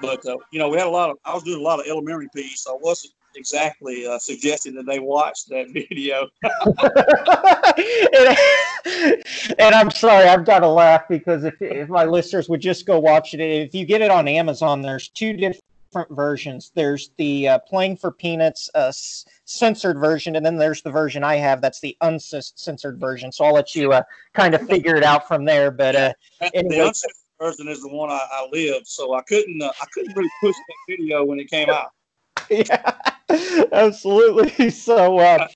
But uh, you know, we had a lot of. I was doing a lot of elementary piece. So I wasn't exactly uh, suggesting that they watch that video. and, and, I'm sorry, I've got to laugh because if, if my listeners would just go watch it, if you get it on Amazon, there's two different versions. There's the uh, playing for peanuts uh, censored version, and then there's the version I have that's the uncensored version. So I'll let you uh, kind of figure it out from there. But uh, anyway version is the one I, I lived, so I couldn't uh, I couldn't really push that video when it came out. yeah, absolutely. So. Uh,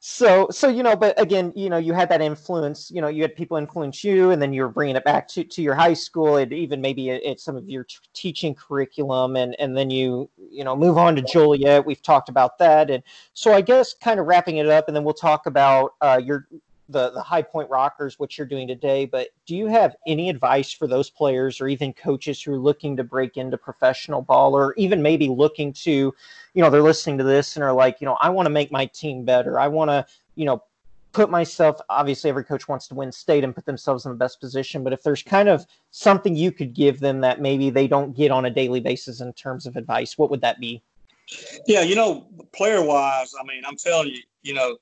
so so you know but again you know you had that influence you know you had people influence you and then you were bringing it back to, to your high school and even maybe at some of your t- teaching curriculum and and then you you know move on to joliet we've talked about that and so i guess kind of wrapping it up and then we'll talk about uh, your the the High Point Rockers, what you're doing today. But do you have any advice for those players or even coaches who are looking to break into professional ball, or even maybe looking to, you know, they're listening to this and are like, you know, I want to make my team better. I want to, you know, put myself. Obviously, every coach wants to win state and put themselves in the best position. But if there's kind of something you could give them that maybe they don't get on a daily basis in terms of advice, what would that be? Yeah, you know, player wise, I mean, I'm telling you, you know,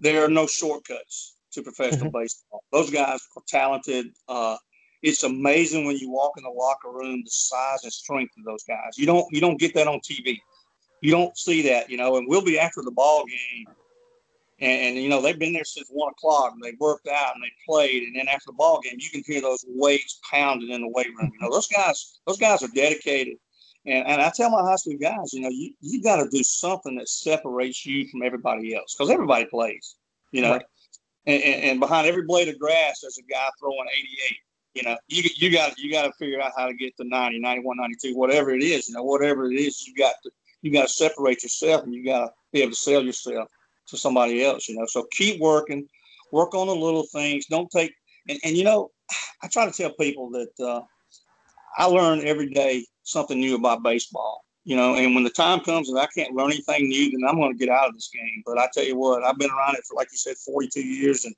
there are no shortcuts to professional mm-hmm. baseball. Those guys are talented. Uh, it's amazing when you walk in the locker room the size and strength of those guys. You don't you don't get that on TV. You don't see that, you know. And we'll be after the ball game, and, and you know they've been there since one o'clock and they worked out and they played, and then after the ball game, you can hear those weights pounding in the weight room. You know those guys those guys are dedicated. And, and I tell my high school guys, you know, you, you got to do something that separates you from everybody else because everybody plays, you know. Right and, and, behind every blade of grass there's a guy throwing 88 you know you, you got you got to figure out how to get to 90 91 92 whatever it is you know whatever it is you got to you got to separate yourself and you got to be able to sell yourself to somebody else you know. So keep working work on the little things don't take and, and you know i try to tell people that uh, i learn every day something new about baseball you know, and when the time comes and I can't learn anything new, then I'm going to get out of this game. But I tell you what, I've been around it for, like you said, 42 years, and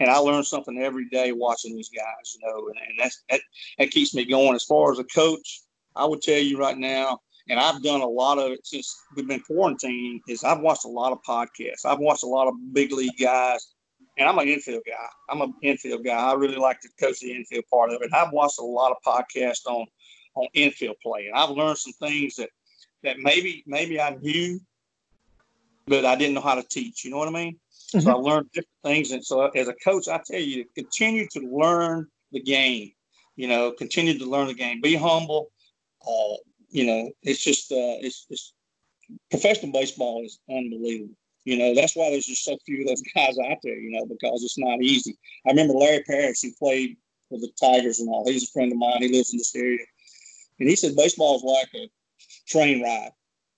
and I learn something every day watching these guys. You know, and, and that's that, that keeps me going. As far as a coach, I would tell you right now, and I've done a lot of it since we've been quarantined, Is I've watched a lot of podcasts. I've watched a lot of big league guys, and I'm an infield guy. I'm an infield guy. I really like to coach the infield part of it. I've watched a lot of podcasts on on infield play, and I've learned some things that that maybe maybe I knew, but I didn't know how to teach. You know what I mean? Mm-hmm. So I learned different things, and so as a coach, I tell you to continue to learn the game. You know, continue to learn the game. Be humble. Uh, you know, it's just uh, it's, it's professional baseball is unbelievable. You know, that's why there's just so few of those guys out there. You know, because it's not easy. I remember Larry Parrish, who played for the Tigers and all. He's a friend of mine. He lives in this area, and he said baseball is like a train ride.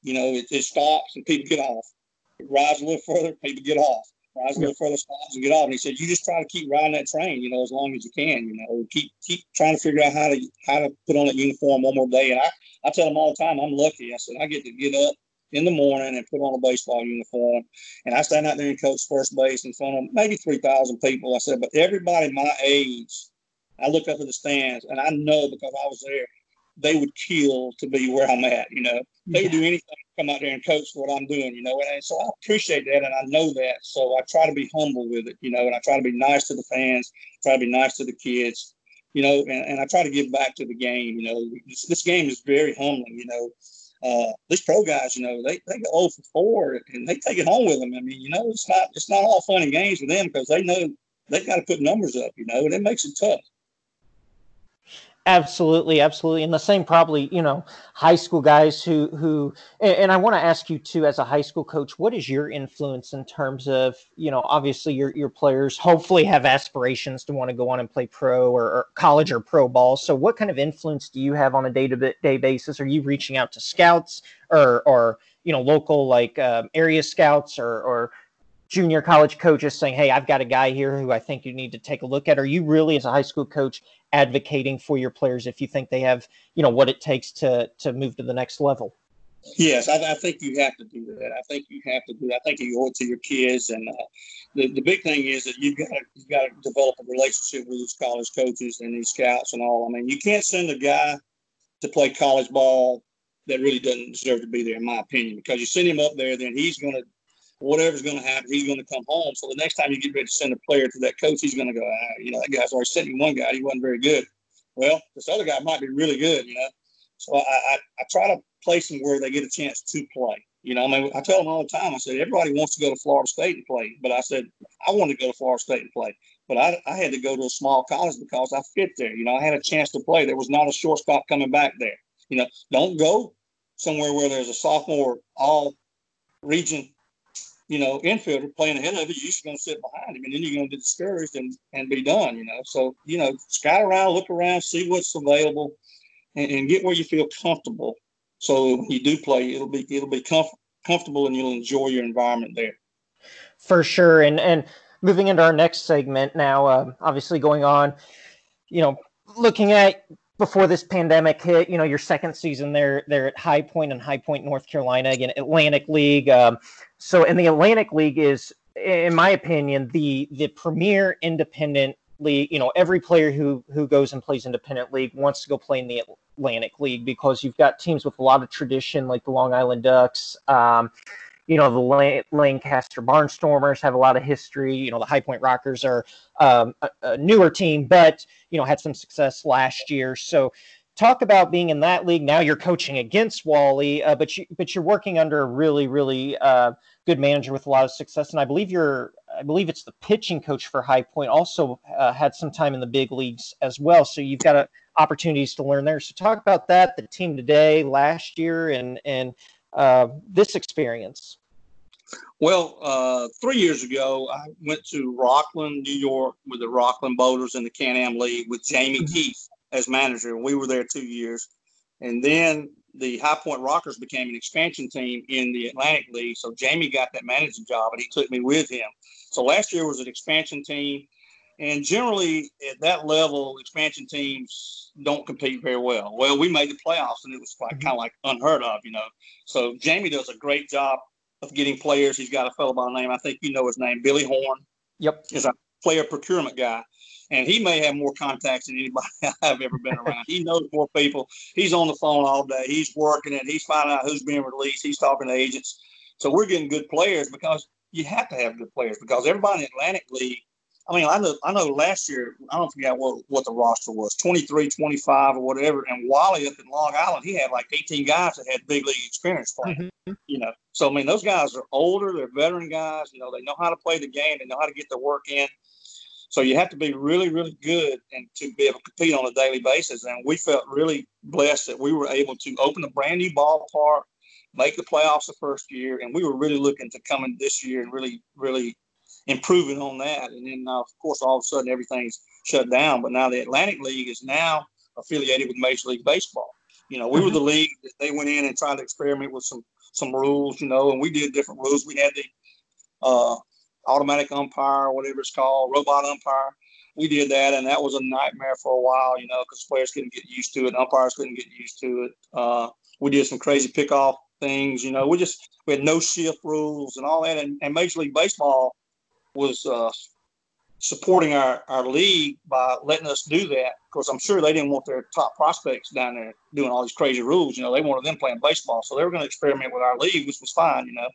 You know, it, it stops and people get off. It rides a little further, people get off. Rides a little further, stops and get off. And he said, you just try to keep riding that train, you know, as long as you can. You know, keep keep trying to figure out how to how to put on that uniform one more day. And I I tell them all the time, I'm lucky. I said I get to get up in the morning and put on a baseball uniform. And I stand out there and coach first base in front of maybe 3,000 people. I said, but everybody my age, I look up at the stands and I know because I was there, they would kill to be where I'm at. You know, they would do anything to come out there and coach what I'm doing. You know, and, so I appreciate that and I know that. So I try to be humble with it. You know, and I try to be nice to the fans, try to be nice to the kids. You know, and, and I try to give back to the game. You know, this, this game is very humbling. You know, uh, these pro guys, you know, they, they go 0 for 4 and they take it home with them. I mean, you know, it's not it's not all fun and games with them because they know they've got to put numbers up, you know, and it makes it tough. Absolutely, absolutely, and the same probably you know high school guys who who and, and I want to ask you too as a high school coach, what is your influence in terms of you know obviously your your players hopefully have aspirations to want to go on and play pro or, or college or pro ball. So what kind of influence do you have on a day to day basis? Are you reaching out to scouts or or you know local like um, area scouts or or junior college coaches saying, "Hey, I've got a guy here who I think you need to take a look at"? Are you really, as a high school coach, advocating for your players if you think they have, you know, what it takes to to move to the next level? Yes, I, I think you have to do that. I think you have to do that. I think you owe it to your kids, and uh, the the big thing is that you've got to you've got to develop a relationship with these college coaches and these scouts and all. I mean, you can't send a guy to play college ball that really doesn't deserve to be there, in my opinion, because you send him up there, then he's going to whatever's going to happen, he's going to come home. So the next time you get ready to send a player to that coach, he's going to go, ah, you know, that guy's already sent me one guy. He wasn't very good. Well, this other guy might be really good, you know. So I, I, I try to place them where they get a chance to play. You know, I mean, I tell them all the time, I said, everybody wants to go to Florida State and play. But I said, I wanted to go to Florida State and play. But I, I had to go to a small college because I fit there. You know, I had a chance to play. There was not a shortstop coming back there. You know, don't go somewhere where there's a sophomore all region you know, infielder playing ahead of you, you're just going to sit behind him, and then you're going to get discouraged and, and be done, you know. So, you know, scout around, look around, see what's available, and, and get where you feel comfortable. So when you do play, it'll be it'll be comf- comfortable, and you'll enjoy your environment there. For sure, and and moving into our next segment now, uh, obviously going on, you know, looking at before this pandemic hit, you know, your second season there, there at High Point and High Point, North Carolina, again, Atlantic League. Um, so, and the Atlantic League is, in my opinion, the the premier independent league. You know, every player who who goes and plays independent league wants to go play in the Atlantic League because you've got teams with a lot of tradition, like the Long Island Ducks. Um, you know, the Lancaster Barnstormers have a lot of history. You know, the High Point Rockers are um, a, a, newer team, but, you know, had some success last year. So, talk about being in that league. Now you're coaching against Wally, uh, but, you, but you're working under a really, really uh, good manager with a lot of success. And I believe you're, I believe it's the pitching coach for High Point, also uh, had some time in the big leagues as well. So, you've got a, opportunities to learn there. So, talk about that, the team today, last year, and, and, uh, this experience? Well, uh, three years ago, I went to Rockland, New York, with the Rockland Boulders in the Can-Am League with Jamie mm-hmm. Keith as manager, and we were there two years. And then the High Point Rockers became an expansion team in the Atlantic League. So Jamie got that managing job, and he took me with him. So last year was an expansion team, and generally at that level, expansion teams don't compete very well. Well, we made the playoffs, and it was like, kind of like unheard of, you know. So Jamie does a great job of getting players. He's got a fellow by the name, I think you know his name, Billy Horn. Yep. Is a player procurement guy. And he may have more contacts than anybody I've ever been around. he knows more people. He's on the phone all day. He's working it. He's finding out who's being released. He's talking to agents. So we're getting good players because you have to have good players because everybody in the Atlantic League I mean, I know I know last year, I don't forget what, what the roster was 23, 25, or whatever. And Wally up in Long Island, he had like 18 guys that had big league experience playing. Mm-hmm. You know, so I mean, those guys are older, they're veteran guys. You know, they know how to play the game, they know how to get their work in. So you have to be really, really good and to be able to compete on a daily basis. And we felt really blessed that we were able to open a brand new ballpark, make the playoffs the first year, and we were really looking to come in this year and really, really improving on that. And then, uh, of course, all of a sudden everything's shut down. But now the Atlantic League is now affiliated with Major League Baseball. You know, we mm-hmm. were the league that they went in and tried to experiment with some some rules. You know, and we did different rules. We had the uh, automatic umpire, whatever it's called, robot umpire. We did that, and that was a nightmare for a while. You know, because players couldn't get used to it, umpires couldn't get used to it. Uh, we did some crazy pickoff things. You know, we just we had no shift rules and all that. And, and Major League Baseball was uh, supporting our, our league by letting us do that. Because I'm sure they didn't want their top prospects down there doing all these crazy rules. You know, they wanted them playing baseball, so they were going to experiment with our league, which was fine. You know,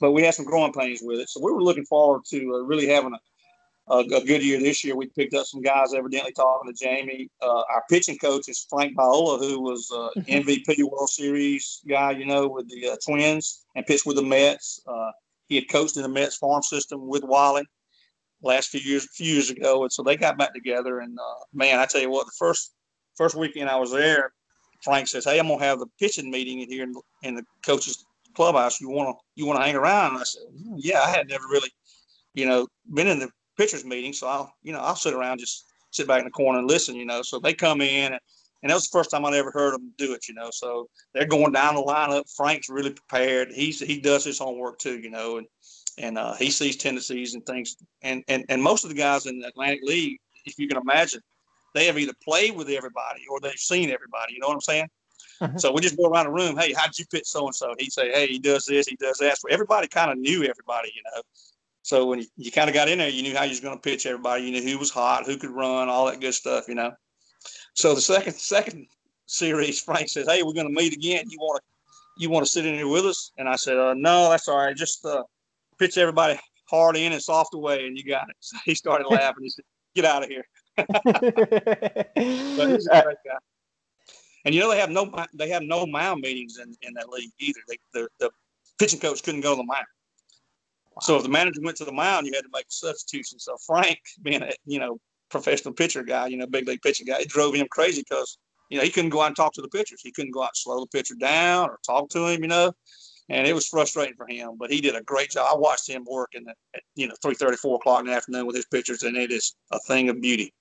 but we had some growing pains with it, so we were looking forward to uh, really having a, a, a, good year this year. We picked up some guys, evidently talking to Jamie. Uh, our pitching coach is Frank Viola, who was uh, MVP World Series guy, you know, with the uh, Twins and pitched with the Mets. Uh, he had coached in the Mets farm system with Wally last few years, few years ago, and so they got back together. And uh, man, I tell you what, the first first weekend I was there, Frank says, "Hey, I'm gonna have the pitching meeting in here in, in the coaches clubhouse. You wanna you wanna hang around?" And I said, hmm, "Yeah, I had never really, you know, been in the pitchers meeting, so I'll you know I'll sit around just sit back in the corner and listen, you know." So they come in and and that was the first time I'd ever heard them do it, you know. So they're going down the lineup. Frank's really prepared. He's he does his homework too, you know, and and uh, he sees tendencies and things. And and and most of the guys in the Atlantic League, if you can imagine, they have either played with everybody or they've seen everybody. You know what I'm saying? Mm-hmm. So we just go around the room. Hey, how'd you pitch so and so? He'd say, Hey, he does this, he does that. So everybody kind of knew everybody, you know. So when you, you kind of got in there, you knew how you was going to pitch everybody. You knew who was hot, who could run, all that good stuff, you know. So the second second series, Frank says, "Hey, we're going to meet again. You want to you want to sit in here with us?" And I said, uh, "No, that's all right. Just uh, pitch everybody hard in and soft away, and you got it." So he started laughing. He said, "Get out of here." but he's a great guy. And you know they have no they have no mound meetings in, in that league either. They, the the pitching coach couldn't go to the mound. Wow. So if the manager went to the mound, you had to make a substitution. So Frank, being a you know professional pitcher guy, you know, big league pitching guy. It drove him crazy because, you know, he couldn't go out and talk to the pitchers. He couldn't go out and slow the pitcher down or talk to him, you know, and it was frustrating for him. But he did a great job. I watched him work in the, at, you know, three thirty, four o'clock in the afternoon with his pitchers, and it is a thing of beauty.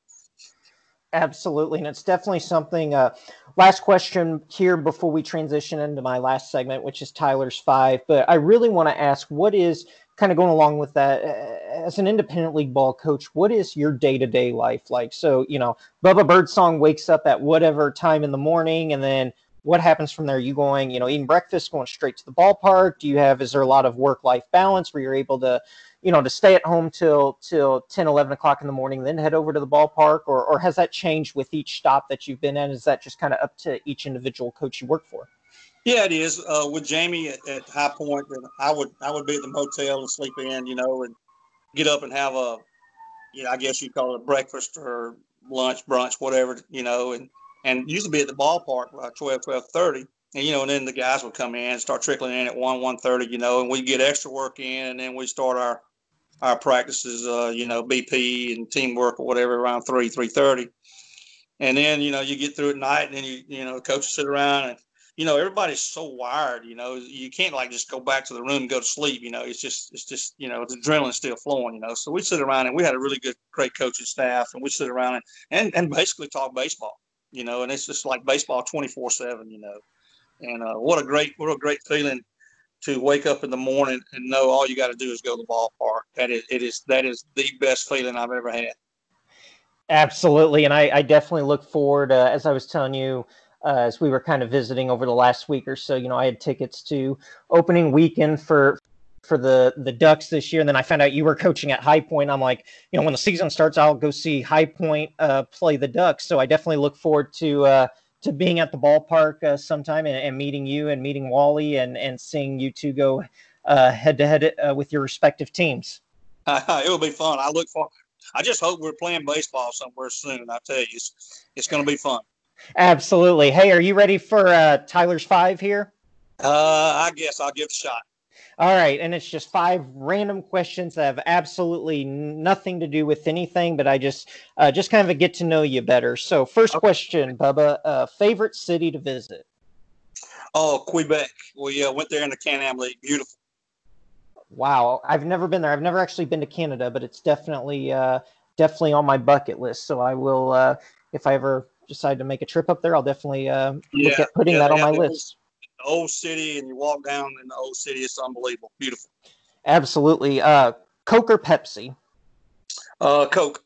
Absolutely. And it's definitely something. Uh, last question here before we transition into my last segment, which is Tyler's five. But I really want to ask what is kind of going along with that, as an independent league ball coach, what is your day to day life like? So, you know, Bubba Birdsong wakes up at whatever time in the morning, and then what happens from there? You going, you know, eating breakfast, going straight to the ballpark? Do you have, is there a lot of work life balance where you're able to, you know, to stay at home till till 10, 11 o'clock in the morning, then head over to the ballpark? Or, or has that changed with each stop that you've been in? Is that just kind of up to each individual coach you work for? Yeah, it is. Uh, with Jamie at, at High Point, I would I would be at the motel and sleep in, you know, and get up and have a, you know, I guess you call it a breakfast or lunch, brunch, whatever, you know, and and used to be at the ballpark by 12, 12.30. And, you know, and then the guys would come in and start trickling in at 1, 1.30, you know, and we get extra work in, and then we start our our practices, uh, you know, BP and teamwork or whatever around 3, 3.30. And then, you know, you get through at night, and then, you, you know, coaches sit around and you know, everybody's so wired, you know, you can't like just go back to the room and go to sleep, you know, it's just, it's just, you know, the adrenaline's still flowing, you know, so we sit around and we had a really good, great coaching staff and we sit around and, and, and basically talk baseball, you know, and it's just like baseball 24 seven, you know, and uh, what a great, what a great feeling to wake up in the morning and know all you got to do is go to the ballpark. That is, it is, that is the best feeling I've ever had. Absolutely. And I, I definitely look forward, uh, as I was telling you, uh, as we were kind of visiting over the last week or so. You know, I had tickets to opening weekend for for the the Ducks this year, and then I found out you were coaching at High Point. I'm like, you know, when the season starts, I'll go see High Point uh, play the Ducks. So I definitely look forward to uh, to being at the ballpark uh, sometime and, and, meeting you and meeting Wally and and seeing you two go head to head with your respective teams. it will be fun. I look for. I just hope we're playing baseball somewhere soon. And I tell you, it's it's going to be fun. Absolutely. Hey, are you ready for uh, Tyler's five here? Uh, I guess I'll give it a shot. All right, and it's just five random questions that have absolutely nothing to do with anything, but I just uh, just kind of get to know you better. So, first okay. question, Bubba, uh, favorite city to visit? Oh, Quebec. We uh, went there in the Can-Am League. Beautiful. Wow, I've never been there. I've never actually been to Canada, but it's definitely uh, definitely on my bucket list. So I will, uh, if I ever decide to make a trip up there, I'll definitely uh, yeah, look at putting yeah, that on my list old city and you walk down in the old city. It's unbelievable, beautiful. Absolutely. Uh, Coke or Pepsi? Uh, Coke.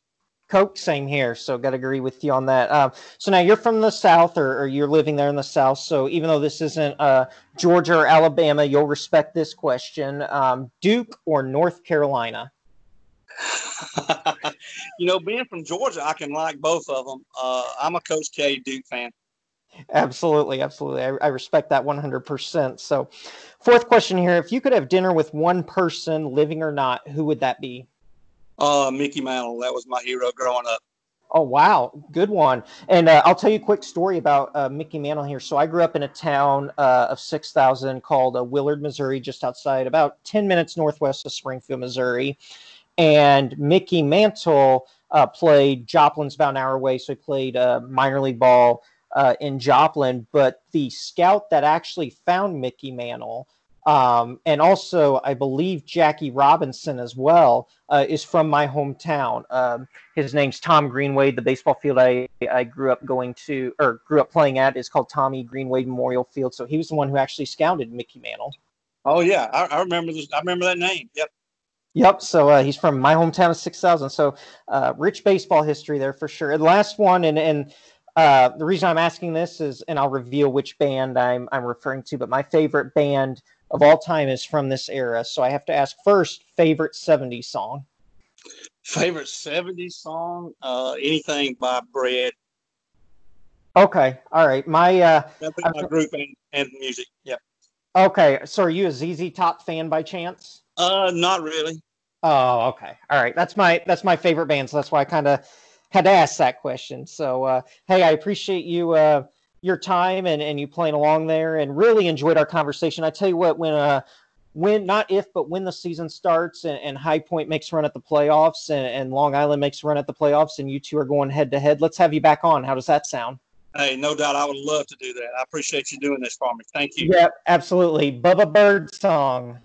Coke, same here. So, got to agree with you on that. Um, so now you're from the South, or, or, you're living there in the South. So even though this isn't uh, Georgia or Alabama, you'll respect this question: um, Duke or North Carolina? you know, being from Georgia, I can like both of them. Uh, I'm a Coach K Duke fan. Absolutely, absolutely. I, I, respect that 100%. So, fourth question here: If you could have dinner with one person, living or not, who would that be? Uh, Mickey Mantle. That was my hero growing up. Oh wow, good one. And uh, I'll tell you a quick story about uh, Mickey Mantle here. So I grew up in a town uh, of six thousand called uh, Willard, Missouri, just outside, about ten minutes northwest of Springfield, Missouri. And Mickey Mantle uh, played Joplin's about an hour away, so he played uh, minor league ball uh, in Joplin, but the scout that actually found Mickey Mantle, um, and also I believe Jackie Robinson as well, uh, is from my hometown. Um, his name's Tom Greenwade. The baseball field I, I grew up going to or grew up playing at is called Tommy Greenwade Memorial Field. So he was the one who actually scouted Mickey Mantle. Oh yeah, I, I remember this. I remember that name. Yep. Yep. So uh, he's from my hometown of 6,000. So uh, rich baseball history there for sure. And last one, and and uh, the reason I'm asking this is, and I'll reveal which band I'm I'm referring to, but my favorite band of all time is from this era. So I have to ask first, favorite '70s song. Favorite '70s song? Uh, anything by Bread. Okay, all right. My uh, my group and, and music. Yep. Okay, so are you a ZZ Top fan by chance? Uh, not really. Oh, okay. All right. That's my that's my favorite band, so that's why I kind of had to ask that question. So, uh, hey, I appreciate you uh, your time and, and you playing along there, and really enjoyed our conversation. I tell you what, when uh, when not if but when the season starts and, and High Point makes run at the playoffs and, and Long Island makes run at the playoffs, and you two are going head to head, let's have you back on. How does that sound? Hey, no doubt. I would love to do that. I appreciate you doing this for me. Thank you. Yeah, absolutely. Bubba Birdsong.